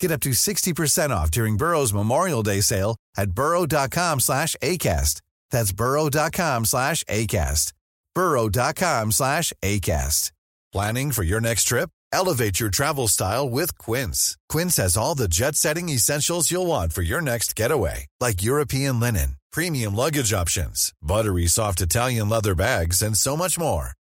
Get up to 60% off during Burrow's Memorial Day sale at burrow.com slash ACAST. That's burrow.com slash ACAST. burrow.com slash ACAST. Planning for your next trip? Elevate your travel style with Quince. Quince has all the jet-setting essentials you'll want for your next getaway, like European linen, premium luggage options, buttery soft Italian leather bags, and so much more.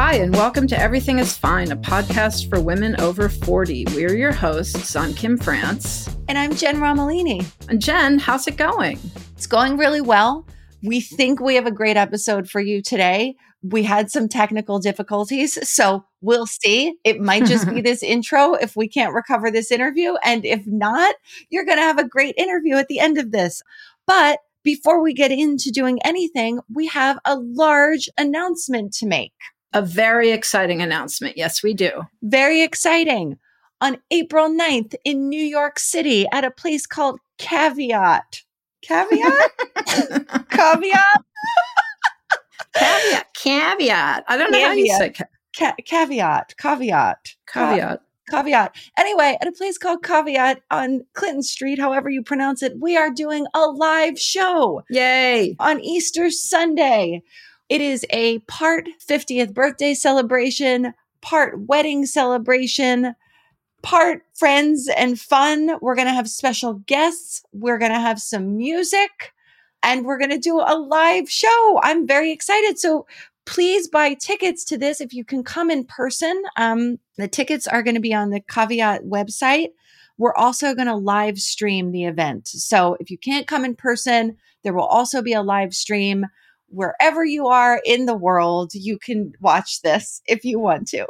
Hi, and welcome to Everything is Fine, a podcast for women over 40. We're your hosts. I'm Kim France. And I'm Jen Romolini. And Jen, how's it going? It's going really well. We think we have a great episode for you today. We had some technical difficulties, so we'll see. It might just be this intro if we can't recover this interview. And if not, you're going to have a great interview at the end of this. But before we get into doing anything, we have a large announcement to make. A very exciting announcement. Yes, we do. Very exciting. On April 9th in New York City at a place called Caveat. Caveat? Caveat? caveat. Caveat. I don't know how you say ca- Ca- caveat. Caveat. caveat. Caveat. Anyway, at a place called Caveat on Clinton Street, however you pronounce it, we are doing a live show Yay. on Easter Sunday. It is a part 50th birthday celebration, part wedding celebration, part friends and fun. We're going to have special guests. We're going to have some music and we're going to do a live show. I'm very excited. So please buy tickets to this if you can come in person. Um, the tickets are going to be on the Caveat website. We're also going to live stream the event. So if you can't come in person, there will also be a live stream wherever you are in the world, you can watch this if you want to.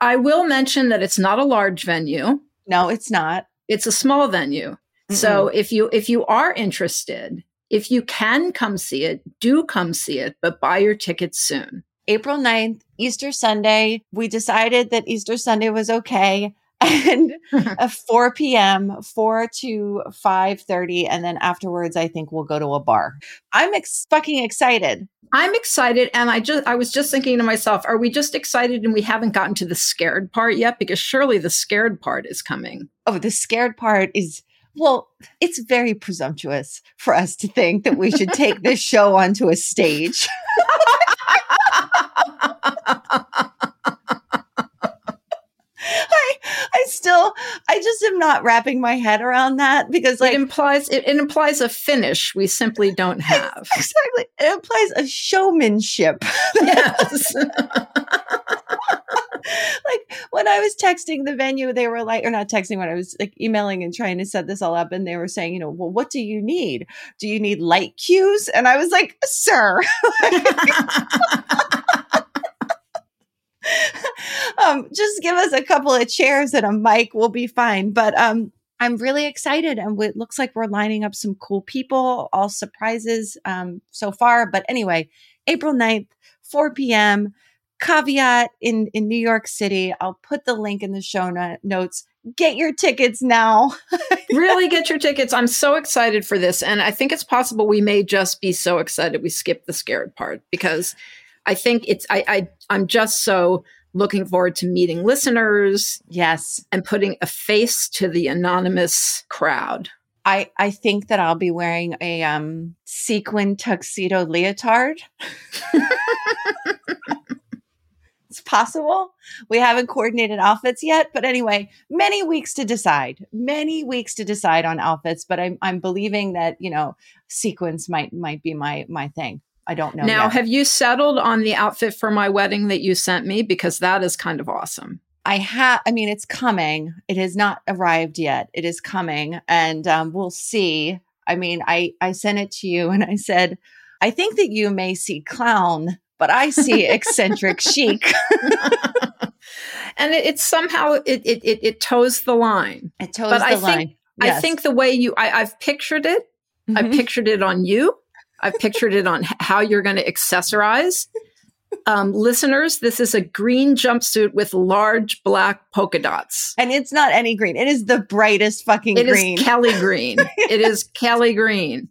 I will mention that it's not a large venue. No, it's not. It's a small venue. Mm-mm. So if you if you are interested, if you can come see it, do come see it, but buy your tickets soon. April 9th, Easter Sunday. We decided that Easter Sunday was okay. And a 4 p.m., 4 to 5:30, and then afterwards, I think we'll go to a bar. I'm ex- fucking excited. I'm excited, and I just I was just thinking to myself, are we just excited and we haven't gotten to the scared part yet? Because surely the scared part is coming. Oh, the scared part is well, it's very presumptuous for us to think that we should take this show onto a stage. I, I still, I just am not wrapping my head around that because, like, it implies it, it implies a finish we simply don't have. Exactly, it implies a showmanship. Yes. like when I was texting the venue, they were like, or not texting, when I was like emailing and trying to set this all up, and they were saying, you know, well, what do you need? Do you need light cues? And I was like, sir. um, just give us a couple of chairs and a mic, we'll be fine. But um, I'm really excited, and it looks like we're lining up some cool people, all surprises um, so far. But anyway, April 9th, 4 p.m. Caveat in in New York City. I'll put the link in the show no- notes. Get your tickets now. really get your tickets. I'm so excited for this. And I think it's possible we may just be so excited we skip the scared part because I think it's I, I I'm just so looking forward to meeting listeners. Yes. And putting a face to the anonymous crowd. I, I think that I'll be wearing a um, sequin tuxedo leotard. it's possible. We haven't coordinated outfits yet, but anyway, many weeks to decide. Many weeks to decide on outfits, but I'm I'm believing that, you know, sequins might might be my my thing. I don't know. Now, yet. have you settled on the outfit for my wedding that you sent me because that is kind of awesome. I have, I mean, it's coming. It has not arrived yet. It is coming, and um, we'll see. I mean, I I sent it to you, and I said, I think that you may see clown, but I see eccentric chic. and it, it's somehow it, it it it toes the line. It toes but the I line. Think, yes. I think the way you, I, I've pictured it. Mm-hmm. I've pictured it on you. I've pictured it on how you're going to accessorize. Um, listeners, this is a green jumpsuit with large black polka dots. And it's not any green. It is the brightest fucking it green. It is Kelly green. it is Kelly green.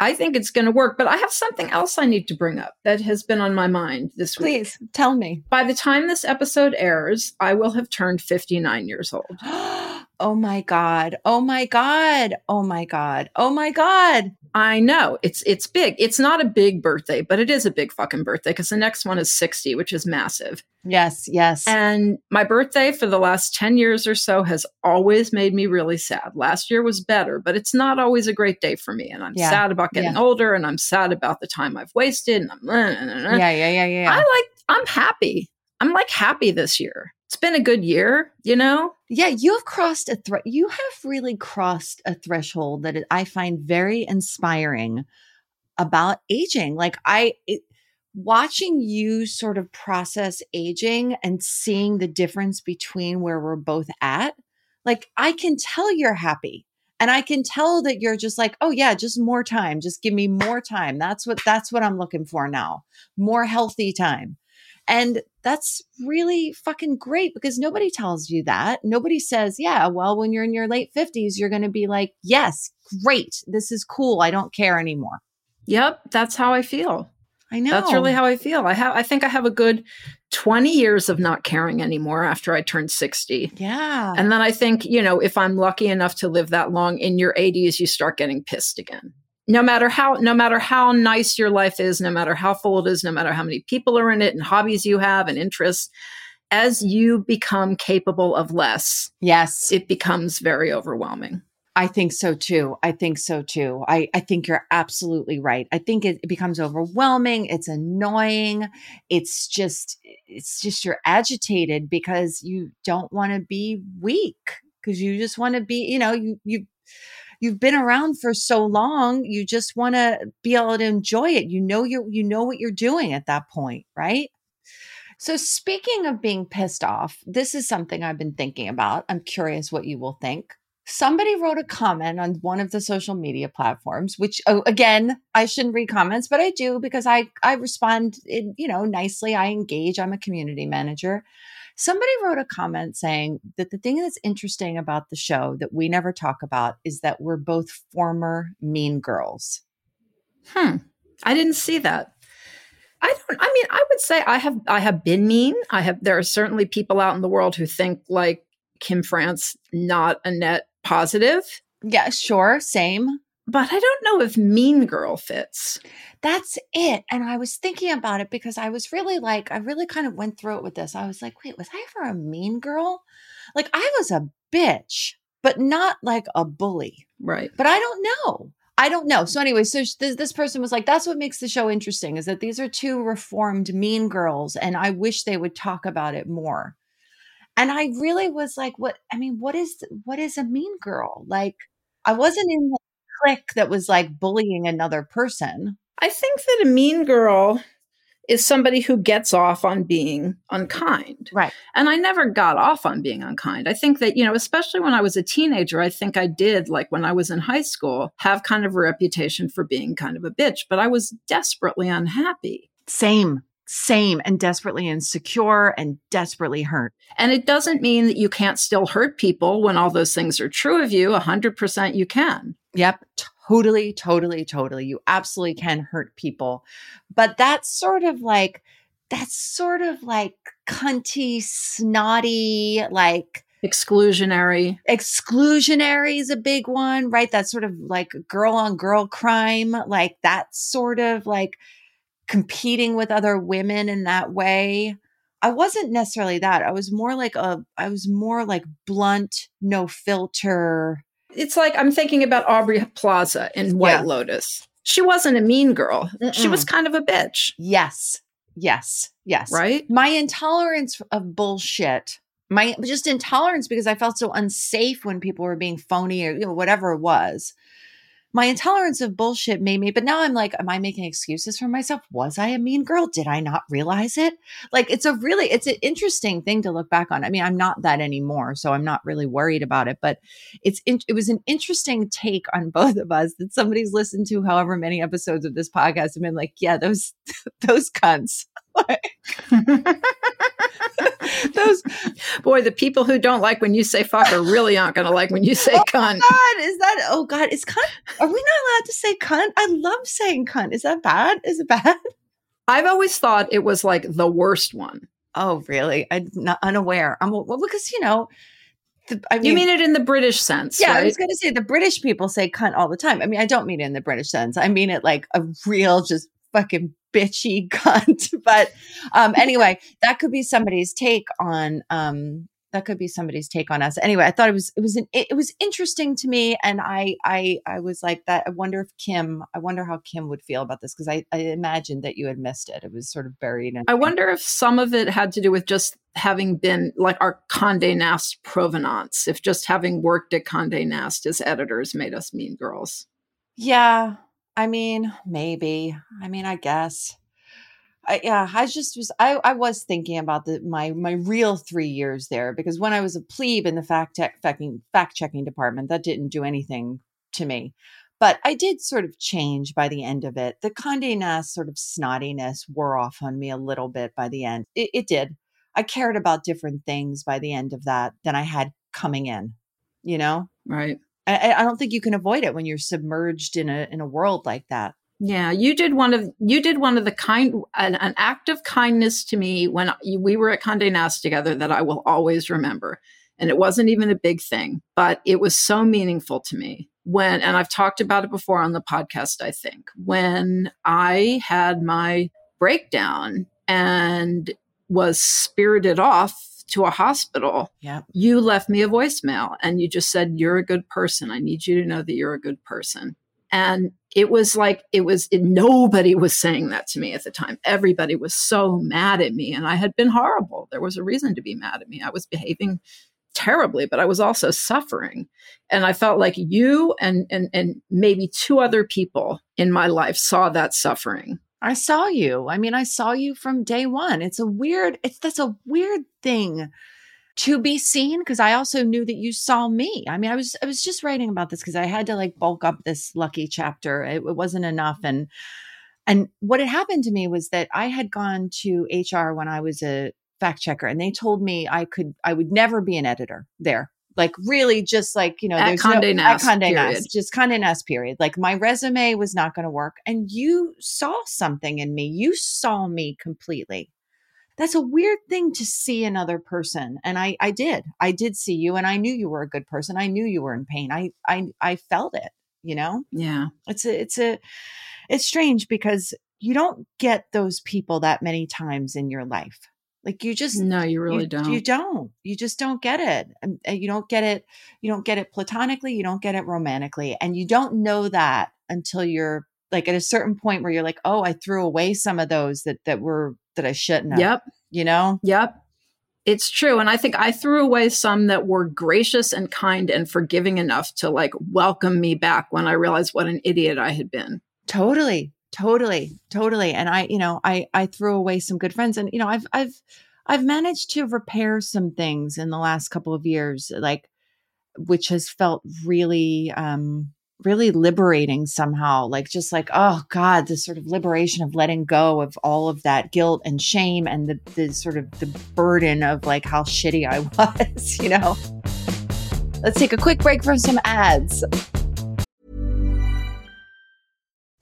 I think it's going to work, but I have something else I need to bring up that has been on my mind this week. Please tell me. By the time this episode airs, I will have turned 59 years old. oh my god. Oh my god. Oh my god. Oh my god. I know it's it's big. It's not a big birthday, but it is a big fucking birthday because the next one is 60, which is massive. Yes, yes. And my birthday for the last 10 years or so has always made me really sad. Last year was better, but it's not always a great day for me. And I'm yeah. sad about getting yeah. older and I'm sad about the time I've wasted. And I'm, yeah, yeah, yeah, yeah. I like, I'm happy. I'm like happy this year. It's been a good year, you know? Yeah, you have crossed a threat. You have really crossed a threshold that I find very inspiring about aging. Like, I, it, watching you sort of process aging and seeing the difference between where we're both at, like I can tell you're happy. And I can tell that you're just like, oh yeah, just more time. Just give me more time. That's what that's what I'm looking for now. More healthy time. And that's really fucking great because nobody tells you that. Nobody says, yeah, well, when you're in your late 50s, you're going to be like, yes, great. This is cool. I don't care anymore. Yep, that's how I feel. I know. That's really how I feel. I have I think I have a good 20 years of not caring anymore after I turned 60. Yeah. And then I think, you know, if I'm lucky enough to live that long in your 80s you start getting pissed again. No matter how no matter how nice your life is, no matter how full it is, no matter how many people are in it and hobbies you have and interests, as you become capable of less, yes, it becomes very overwhelming. I think so too. I think so too. I, I think you're absolutely right. I think it, it becomes overwhelming. It's annoying. It's just, it's just you're agitated because you don't want to be weak because you just want to be, you know, you, you, you've been around for so long. You just want to be able to enjoy it. You know, you you know what you're doing at that point, right? So, speaking of being pissed off, this is something I've been thinking about. I'm curious what you will think somebody wrote a comment on one of the social media platforms which oh, again i shouldn't read comments but i do because i i respond in, you know nicely i engage i'm a community manager somebody wrote a comment saying that the thing that's interesting about the show that we never talk about is that we're both former mean girls hmm i didn't see that I don't I mean I would say I have I have been mean. I have there are certainly people out in the world who think like Kim France not a net positive. Yeah, sure, same. But I don't know if Mean Girl fits. That's it. And I was thinking about it because I was really like, I really kind of went through it with this. I was like, wait, was I ever a mean girl? Like, I was a bitch, but not like a bully. Right. But I don't know. I don't know. So anyway, so this, this person was like, "That's what makes the show interesting is that these are two reformed mean girls, and I wish they would talk about it more." And I really was like, what I mean, what is what is a mean girl? Like I wasn't in the clique that was like bullying another person. I think that a mean girl is somebody who gets off on being unkind. Right. And I never got off on being unkind. I think that, you know, especially when I was a teenager, I think I did, like when I was in high school, have kind of a reputation for being kind of a bitch, but I was desperately unhappy. Same same and desperately insecure and desperately hurt. And it doesn't mean that you can't still hurt people when all those things are true of you. 100% you can. Yep. Totally, totally, totally. You absolutely can hurt people. But that's sort of like that's sort of like cunty, snotty, like exclusionary. Exclusionary is a big one, right? That's sort of like girl on girl crime, like that sort of like competing with other women in that way. I wasn't necessarily that. I was more like a I was more like blunt, no filter. It's like I'm thinking about Aubrey Plaza in White yeah. Lotus. She wasn't a mean girl. Mm-mm. She was kind of a bitch. Yes. Yes. Yes. Right? My intolerance of bullshit my just intolerance because I felt so unsafe when people were being phony or you know, whatever it was my intolerance of bullshit made me, but now I'm like, am I making excuses for myself? Was I a mean girl? Did I not realize it? Like, it's a really, it's an interesting thing to look back on. I mean, I'm not that anymore, so I'm not really worried about it, but it's, it was an interesting take on both of us that somebody's listened to however many episodes of this podcast and been like, yeah, those, those cunts. Those boy, the people who don't like when you say fuck are really aren't going to like when you say oh cunt. God, is that? Oh God, is cunt? Are we not allowed to say cunt? I love saying cunt. Is that bad? Is it bad? I've always thought it was like the worst one. Oh, really? I'm not unaware. I'm well because you know. The, I mean, you mean it in the British sense? Yeah, right? I was going to say the British people say cunt all the time. I mean, I don't mean it in the British sense. I mean it like a real, just fucking bitchy cunt. but um, anyway, that could be somebody's take on um, that could be somebody's take on us. Anyway, I thought it was it was an, it was interesting to me, and I I I was like that. I wonder if Kim, I wonder how Kim would feel about this because I I imagined that you had missed it. It was sort of buried. In- I wonder if some of it had to do with just having been like our Condé Nast provenance. If just having worked at Condé Nast as editors made us mean girls. Yeah, I mean, maybe. I mean, I guess. I, yeah, I just was. I, I was thinking about the my my real three years there because when I was a plebe in the fact check, fact checking department, that didn't do anything to me. But I did sort of change by the end of it. The Condé Nast sort of snottiness wore off on me a little bit by the end. It, it did. I cared about different things by the end of that than I had coming in. You know, right? I, I don't think you can avoid it when you're submerged in a in a world like that. Yeah, you did one of you did one of the kind an, an act of kindness to me when we were at Condé Nast together that I will always remember. And it wasn't even a big thing, but it was so meaningful to me when and I've talked about it before on the podcast I think. When I had my breakdown and was spirited off to a hospital, yeah. you left me a voicemail and you just said, You're a good person. I need you to know that you're a good person. And it was like, it was, it, nobody was saying that to me at the time. Everybody was so mad at me. And I had been horrible. There was a reason to be mad at me. I was behaving terribly, but I was also suffering. And I felt like you and, and, and maybe two other people in my life saw that suffering I saw you. I mean, I saw you from day one. It's a weird, it's that's a weird thing to be seen because I also knew that you saw me. I mean, I was I was just writing about this because I had to like bulk up this lucky chapter. It, it wasn't enough mm-hmm. and and what had happened to me was that I had gone to HR when I was a fact checker and they told me I could I would never be an editor there like really just like you know at Condé no, Nast, at Condé Nast, just Condé Nast period. Like my resume was not going to work, and you saw something in me. You saw me completely. That's a weird thing to see another person, and I I did I did see you, and I knew you were a good person. I knew you were in pain. I I I felt it. You know. Yeah. It's a it's a it's strange because you don't get those people that many times in your life like you just no, you really you, don't. You don't. You just don't get it. And, you don't get it. You don't get it platonically. You don't get it romantically, and you don't know that until you're like at a certain point where you're like, oh, I threw away some of those that that were that I shouldn't have. Yep. You know. Yep. It's true. And I think I threw away some that were gracious and kind and forgiving enough to like welcome me back when I realized what an idiot I had been. Totally totally totally and i you know i i threw away some good friends and you know i've i've i've managed to repair some things in the last couple of years like which has felt really um really liberating somehow like just like oh god the sort of liberation of letting go of all of that guilt and shame and the the sort of the burden of like how shitty i was you know? Let's take a quick break from some ads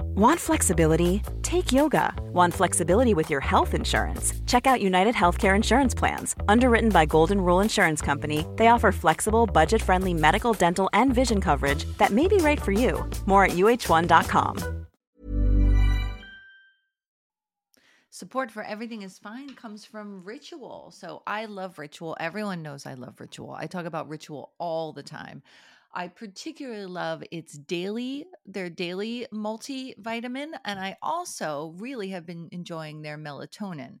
Want flexibility? Take yoga. Want flexibility with your health insurance? Check out United Healthcare Insurance Plans. Underwritten by Golden Rule Insurance Company, they offer flexible, budget friendly medical, dental, and vision coverage that may be right for you. More at uh1.com. Support for Everything is Fine comes from Ritual. So I love Ritual. Everyone knows I love Ritual. I talk about Ritual all the time. I particularly love its daily, their daily multivitamin. And I also really have been enjoying their melatonin.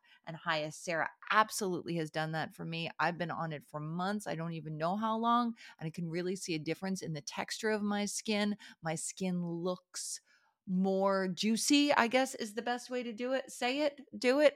and Hyacera absolutely has done that for me. I've been on it for months. I don't even know how long. And I can really see a difference in the texture of my skin. My skin looks more juicy, I guess is the best way to do it. Say it, do it.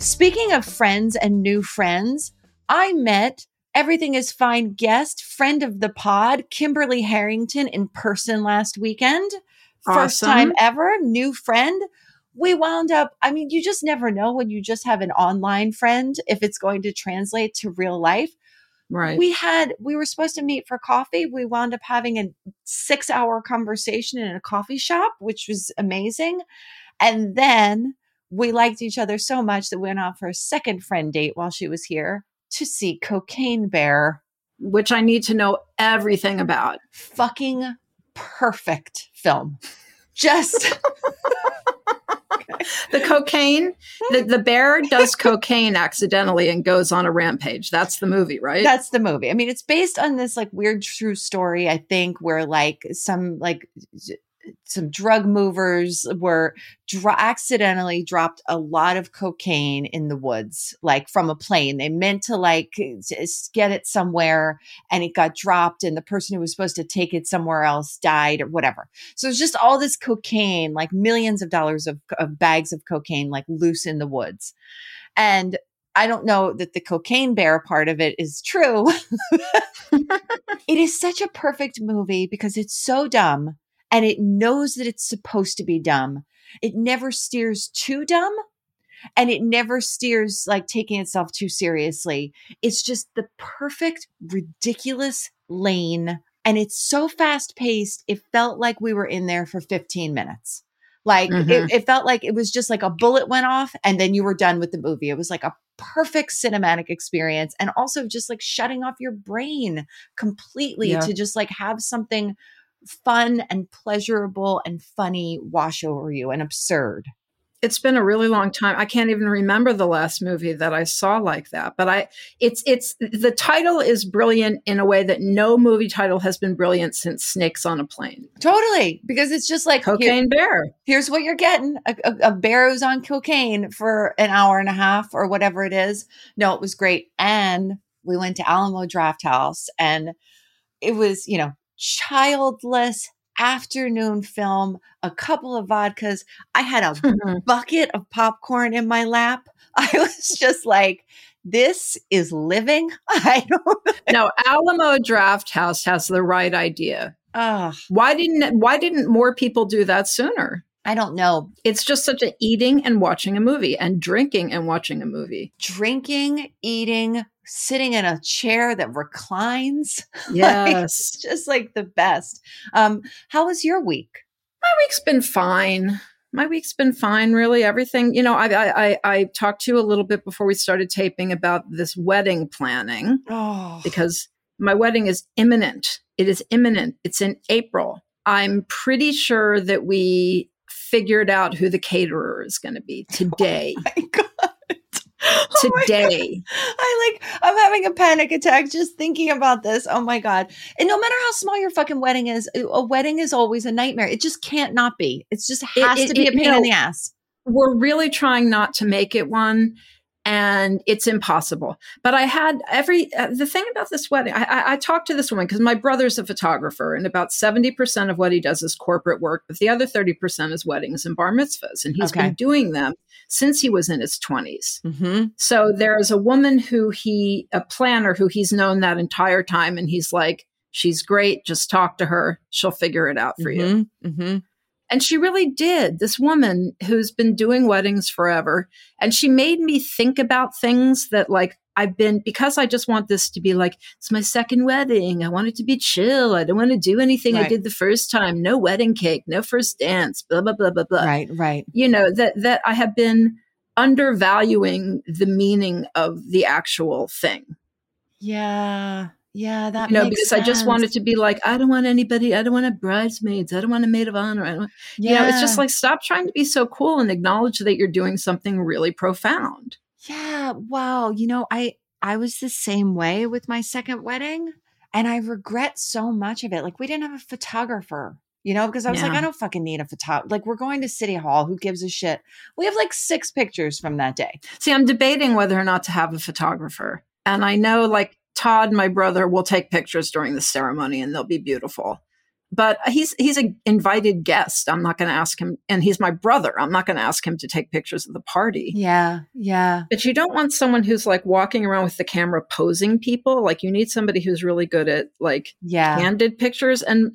Speaking of friends and new friends, I met Everything is Fine guest, friend of the pod, Kimberly Harrington in person last weekend. First time ever, new friend. We wound up, I mean, you just never know when you just have an online friend if it's going to translate to real life. Right. We had, we were supposed to meet for coffee. We wound up having a six hour conversation in a coffee shop, which was amazing. And then we liked each other so much that we went out for a second friend date while she was here to see Cocaine Bear. Which I need to know everything about. Fucking perfect film. Just The cocaine, the, the bear does cocaine accidentally and goes on a rampage. That's the movie, right? That's the movie. I mean, it's based on this like weird true story, I think, where like some like some drug movers were dro- accidentally dropped a lot of cocaine in the woods, like from a plane. They meant to like get it somewhere and it got dropped, and the person who was supposed to take it somewhere else died or whatever. So it's just all this cocaine, like millions of dollars of, of bags of cocaine, like loose in the woods. And I don't know that the cocaine bear part of it is true. it is such a perfect movie because it's so dumb and it knows that it's supposed to be dumb. It never steers too dumb and it never steers like taking itself too seriously. It's just the perfect, ridiculous lane. And it's so fast paced, it felt like we were in there for 15 minutes. Like Mhm. it, it felt like it was just like a bullet went off and then you were done with the movie. It was like a perfect cinematic experience and also just like shutting off your brain completely Yeah. to just like have something fun and pleasurable and funny wash over you and absurd. it's been a really long time. I can't even remember the last movie that I saw like that. But I it's it's the title is brilliant in a way that no movie title has been brilliant since Snakes on a Plane. Totally, because it's just like Cocaine here, Bear. Here's what you're getting: a, a, a bear who's on cocaine for an hour and a half or whatever it is. No, it was great, and we went to Alamo Drafthouse and it was you know childless afternoon film, a couple of vodkas. I had a mm-hmm. bucket of popcorn in my lap. I was just like, this is living. I don't No, Alamo Drafthouse has the right idea. Uh, why didn't why didn't more people do that sooner? I don't know. It's just such a eating and watching a movie and drinking and watching a movie. Drinking, eating, sitting in a chair that reclines. Yes. like, just like the best. Um, how was your week? My week's been fine. My week's been fine, really. Everything, you know, I, I, I talked to you a little bit before we started taping about this wedding planning oh. because my wedding is imminent. It is imminent. It's in April. I'm pretty sure that we figured out who the caterer is going to be oh today. Oh today. Oh I like I'm having a panic attack just thinking about this. Oh my god. And no matter how small your fucking wedding is, a wedding is always a nightmare. It just can't not be. It just has it, it, to be it, a pain you know, in the ass. We're really trying not to make it one and it's impossible. But I had every uh, the thing about this wedding. I, I, I talked to this woman because my brother's a photographer, and about seventy percent of what he does is corporate work, but the other thirty percent is weddings and bar mitzvahs, and he's okay. been doing them since he was in his 20s. Mm-hmm. So there is a woman who he, a planner who he's known that entire time, and he's like, "She's great. Just talk to her. She'll figure it out for mm-hmm. you." Mm-hmm. And she really did. This woman who's been doing weddings forever. And she made me think about things that, like, I've been, because I just want this to be like, it's my second wedding. I want it to be chill. I don't want to do anything right. I did the first time. No wedding cake, no first dance, blah, blah, blah, blah, blah. Right, right. You know, that, that I have been undervaluing the meaning of the actual thing. Yeah. Yeah, that you know because sense. I just wanted to be like I don't want anybody. I don't want a bridesmaids. I don't want a maid of honor. I don't. Yeah. You know, it's just like stop trying to be so cool and acknowledge that you're doing something really profound. Yeah. Wow. You know, I I was the same way with my second wedding, and I regret so much of it. Like we didn't have a photographer. You know, because I was yeah. like, I don't fucking need a photographer. Like, we're going to City Hall. Who gives a shit? We have like six pictures from that day. See, I'm debating whether or not to have a photographer. And I know, like, Todd, my brother, will take pictures during the ceremony and they'll be beautiful. But he's he's an invited guest. I'm not going to ask him, and he's my brother. I'm not going to ask him to take pictures of the party. Yeah, yeah. But you don't want someone who's like walking around with the camera posing people. Like you need somebody who's really good at like yeah. candid pictures. And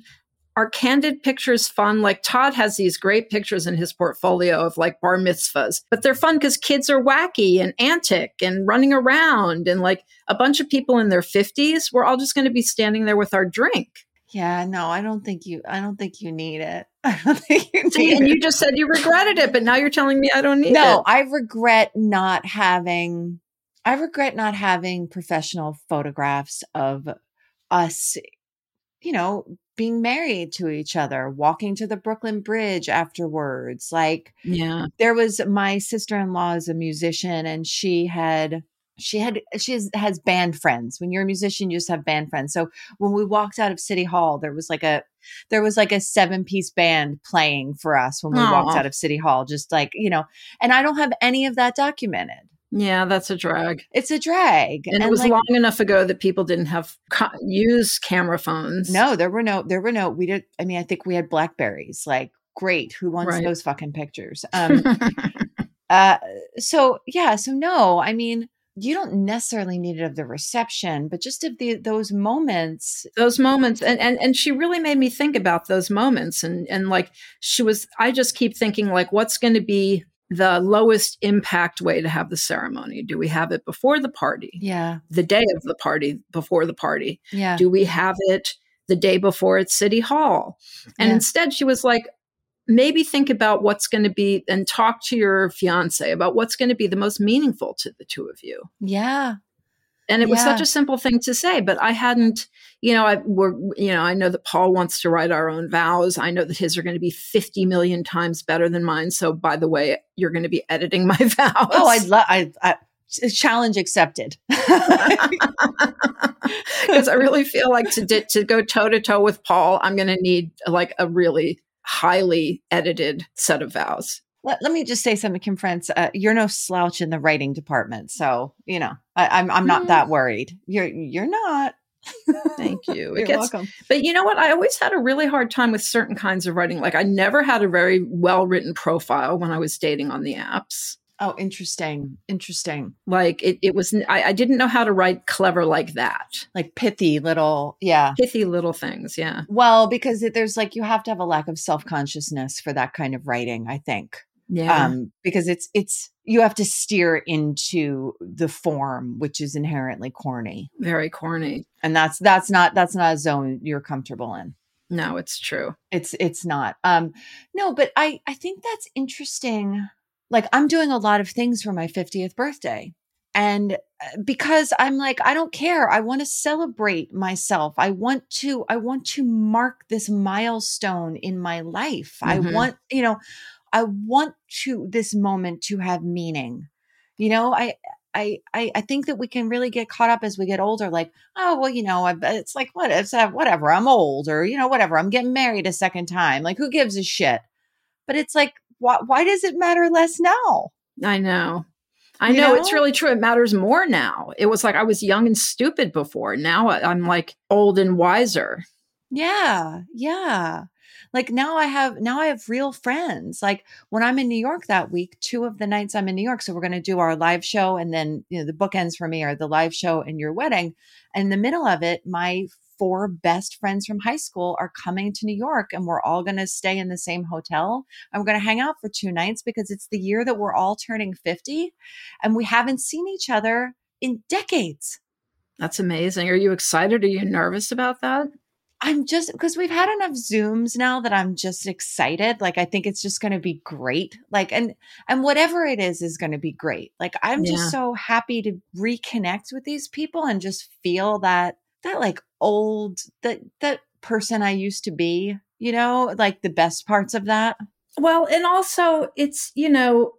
are candid pictures fun? Like Todd has these great pictures in his portfolio of like bar mitzvahs, but they're fun because kids are wacky and antic and running around and like a bunch of people in their 50s. We're all just going to be standing there with our drink. Yeah, no, I don't think you. I don't think you need it. I don't think you See, and it. you just said you regretted it, but now you're telling me I don't need no, it. No, I regret not having. I regret not having professional photographs of us you know, being married to each other, walking to the Brooklyn Bridge afterwards. Like, yeah, there was my sister in law is a musician and she had she had she has, has band friends when you're a musician you just have band friends so when we walked out of city hall there was like a there was like a seven piece band playing for us when we Aww. walked out of city hall just like you know and i don't have any of that documented yeah, that's a drag. It's a drag. And, and it was like, long enough ago that people didn't have co- use camera phones. No, there were no there were no we did I mean I think we had blackberries. Like great, who wants right. those fucking pictures? Um uh so yeah, so no, I mean you don't necessarily need it of the reception, but just of the those moments. Those moments. And and and she really made me think about those moments and and like she was I just keep thinking like what's going to be the lowest impact way to have the ceremony? Do we have it before the party? Yeah. The day of the party, before the party? Yeah. Do we have it the day before at City Hall? And yeah. instead, she was like, maybe think about what's going to be and talk to your fiance about what's going to be the most meaningful to the two of you. Yeah. And it was such a simple thing to say, but I hadn't, you know, I we're, you know, I know that Paul wants to write our own vows. I know that his are going to be 50 million times better than mine. So by the way, you're going to be editing my vows. Oh, I'd love. I, I challenge accepted. because I really feel like to di- to go toe to toe with Paul, I'm going to need like a really highly edited set of vows. Let, let me just say something, Kim France. Uh, you're no slouch in the writing department, so you know I, I'm I'm not Mm. that worried. You're you're not. Thank you. It You're gets- welcome. But you know what? I always had a really hard time with certain kinds of writing. Like I never had a very well written profile when I was dating on the apps. Oh, interesting, interesting. Like it, it was. I, I didn't know how to write clever like that. Like pithy little, yeah. Pithy little things. Yeah. Well, because it, there's like you have to have a lack of self consciousness for that kind of writing. I think. Yeah. um because it's it's you have to steer into the form which is inherently corny very corny. and that's that's not that's not a zone you're comfortable in No, it's true. it's it's not um no but i i think that's interesting like i'm doing a lot of things for my 50th birthday and uh, because i'm like i don't care i want to celebrate myself i want to i want to mark this milestone in my life i Mhm. want you know i want to this moment to have meaning you know i I, I think that we can really get caught up as we get older, like, oh well, you know, I, it's like what it's uh, whatever. I'm old, or you know, whatever. I'm getting married a second time. Like, who gives a shit? But it's like, why why does it matter less now? I know. I You know, it's really true. It matters more now. It was like I was young and stupid before. Now I'm like old and wiser. Yeah, yeah. Like now I have now I have real friends. Like when I'm in New York that week, two of the nights I'm in New York, so we're going to do our live show and then you know the bookends for me are the live show and your wedding. And in the middle of it, my four best friends from high school are coming to New York and we're all going to stay in the same hotel and we're going to hang out for two nights because it's the year that we're all turning 50 and we haven't seen each other in decades. That's amazing. Are you excited? Are you nervous about that? I'm just because we've had enough zooms now that I'm just excited. Like I think it's just going to be great. Like and and whatever it is is going to be great. Like I'm Yeah. just so happy to reconnect with these people and just feel that that like old that that person I used to be, you know, like the best parts of that. Well, and also it's, you know,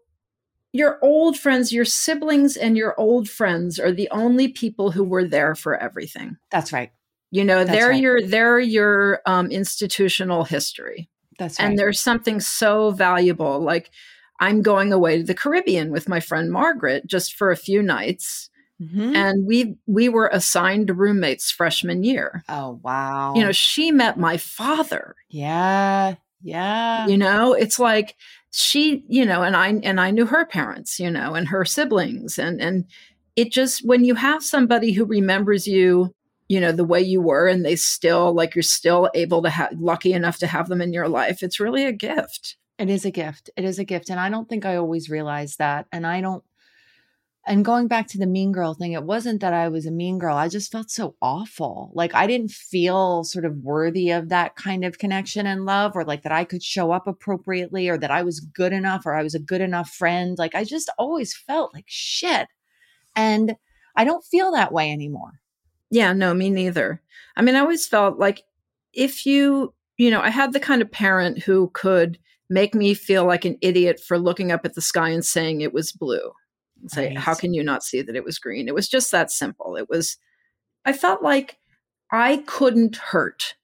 your old friends, your siblings and your old friends are the only people who were there for everything. That's right. You know, That's they're right. your they're your um, institutional history. That's right. And there's something so valuable. Like I'm going away to the Caribbean with my friend Margaret just for a few nights. Mhm. And we we were assigned roommates freshman year. oh wow. You know, she met my father. yeah. Yeah. You know, it's like she, you know, and I and I knew her parents, you know, and her siblings and and it just when you have somebody who remembers you, you know, the way you were and they still like you're still able to have lucky enough to have them in your life, it's really a gift. It is a gift. It is a gift. And I don't think I always realized that. And I don't, and going back to the mean girl thing, it wasn't that I was a mean girl. I just felt so awful. Like I didn't feel sort of worthy of that kind of connection and love, or like that I could show up appropriately, or that I was good enough, or I was a good enough friend. Like I just always felt like shit. And I don't feel that way anymore. Yeah, no, me neither. I mean, I always felt like if you, you know, I had the kind of parent who could make me feel like an idiot for looking up at the sky and saying it was blue. And say, Right. how can you not see that it was green? It was just that simple. It was, I felt like I couldn't hurt.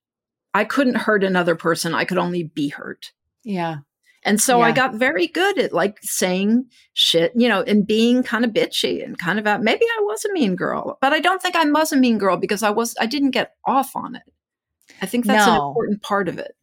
I couldn't hurt another person. I could only be hurt. Yeah. And so I got very good at like saying shit, you know, and being kind of bitchy and kind of out. Maybe I was a mean girl, but I don't think I was a mean girl because I was, I didn't get off on it. I think that's an important part of it.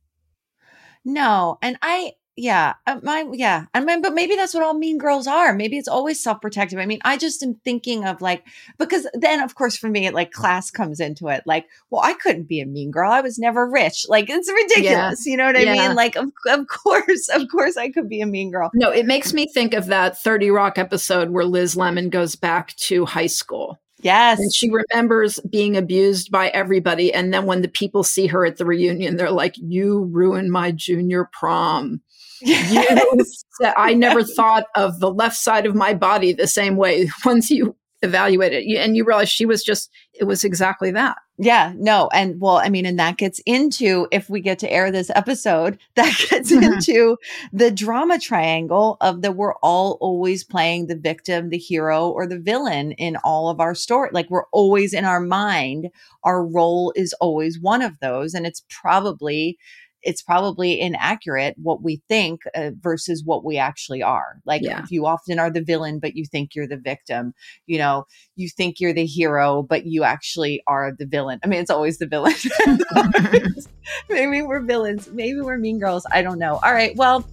No, and I yeah, uh, my yeah, I mean, but maybe that's what all mean girls are. Maybe it's always self protective. I mean, I just am thinking of like because then of course for me, it like class comes into it. Like, well, I couldn't be a mean girl. I was never rich. Like it's ridiculous. You know what I Yeah. mean? Like of of course, of course, I could be a mean girl. No, it makes me think of that 30 Rock episode where Liz Lemon goes back to high school Yes, and she remembers being abused by everybody. And then when the people see her at the reunion, they're like, You ruined my junior prom. Yes. I never thought of the left side of my body the same way. Once you evaluate it. And you realize she was just, it was exactly that. Yeah, no. And well, I mean, and that gets into, if we get to air this episode, that gets mm-hmm. into the drama triangle of that we're all always playing the victim, the hero, or the villain in all of our story. Like we're always in our mind, our role is always one of those. And it's probably it's probably inaccurate what we think uh, versus what we actually are. Like yeah. you often are the villain, but you think you're the victim. You know, you think you're the hero, but you actually are the villain. I mean, it's always the villain. Maybe we're villains. Maybe we're mean girls. I don't know. All right. Well,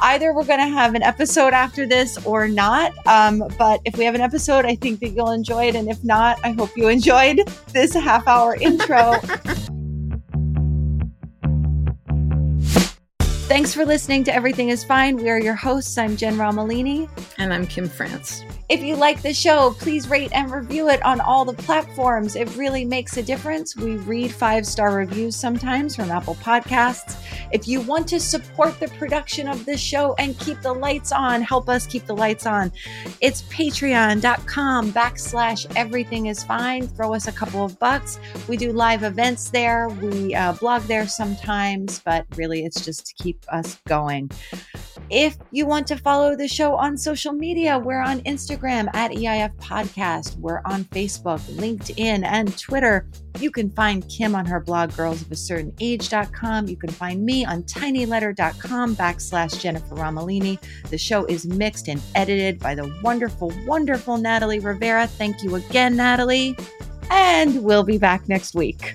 either we're going to have an episode after this or not. Um, but if we have an episode, I think that you'll enjoy it. And if not, I hope you enjoyed this half hour intro. Thanks for listening to Everything is Fine. We are your hosts. I'm Jen Romolini. And I'm Kim France. If you like the show, please rate and review it on all the platforms. It really makes a difference. We read five star reviews sometimes from Apple Podcasts. If you want to support the production of this show and keep the lights on, help us keep the lights on, it's patreon.com backslash everything is fine. Throw us a couple of bucks. We do live events there. We uh, blog there sometimes, but really it's just to keep us going. If you want to follow the show on social media, we're on Instagram at EIF Podcast. We're on Facebook, LinkedIn, and Twitter. You can find Kim on her blog, girlsofacertain You can find me on tinyletter.com backslash Jennifer Romolini. The show is mixed and edited by the wonderful, wonderful Natalie Rivera. Thank you again, Natalie. And we'll be back next week.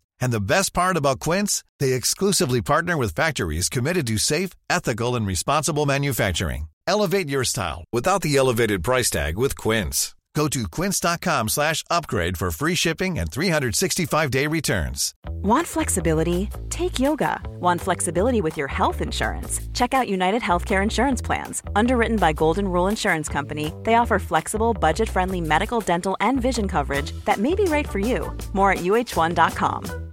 And the best part about Quince, they exclusively partner with factories committed to safe, ethical and responsible manufacturing. Elevate your style without the elevated price tag with Quince. Go to quince.com/upgrade for free shipping and 365-day returns. Want flexibility? Take yoga. Want flexibility with your health insurance? Check out United Healthcare insurance plans. Underwritten by Golden Rule Insurance Company, they offer flexible, budget-friendly medical, dental and vision coverage that may be right for you. More at uh1.com.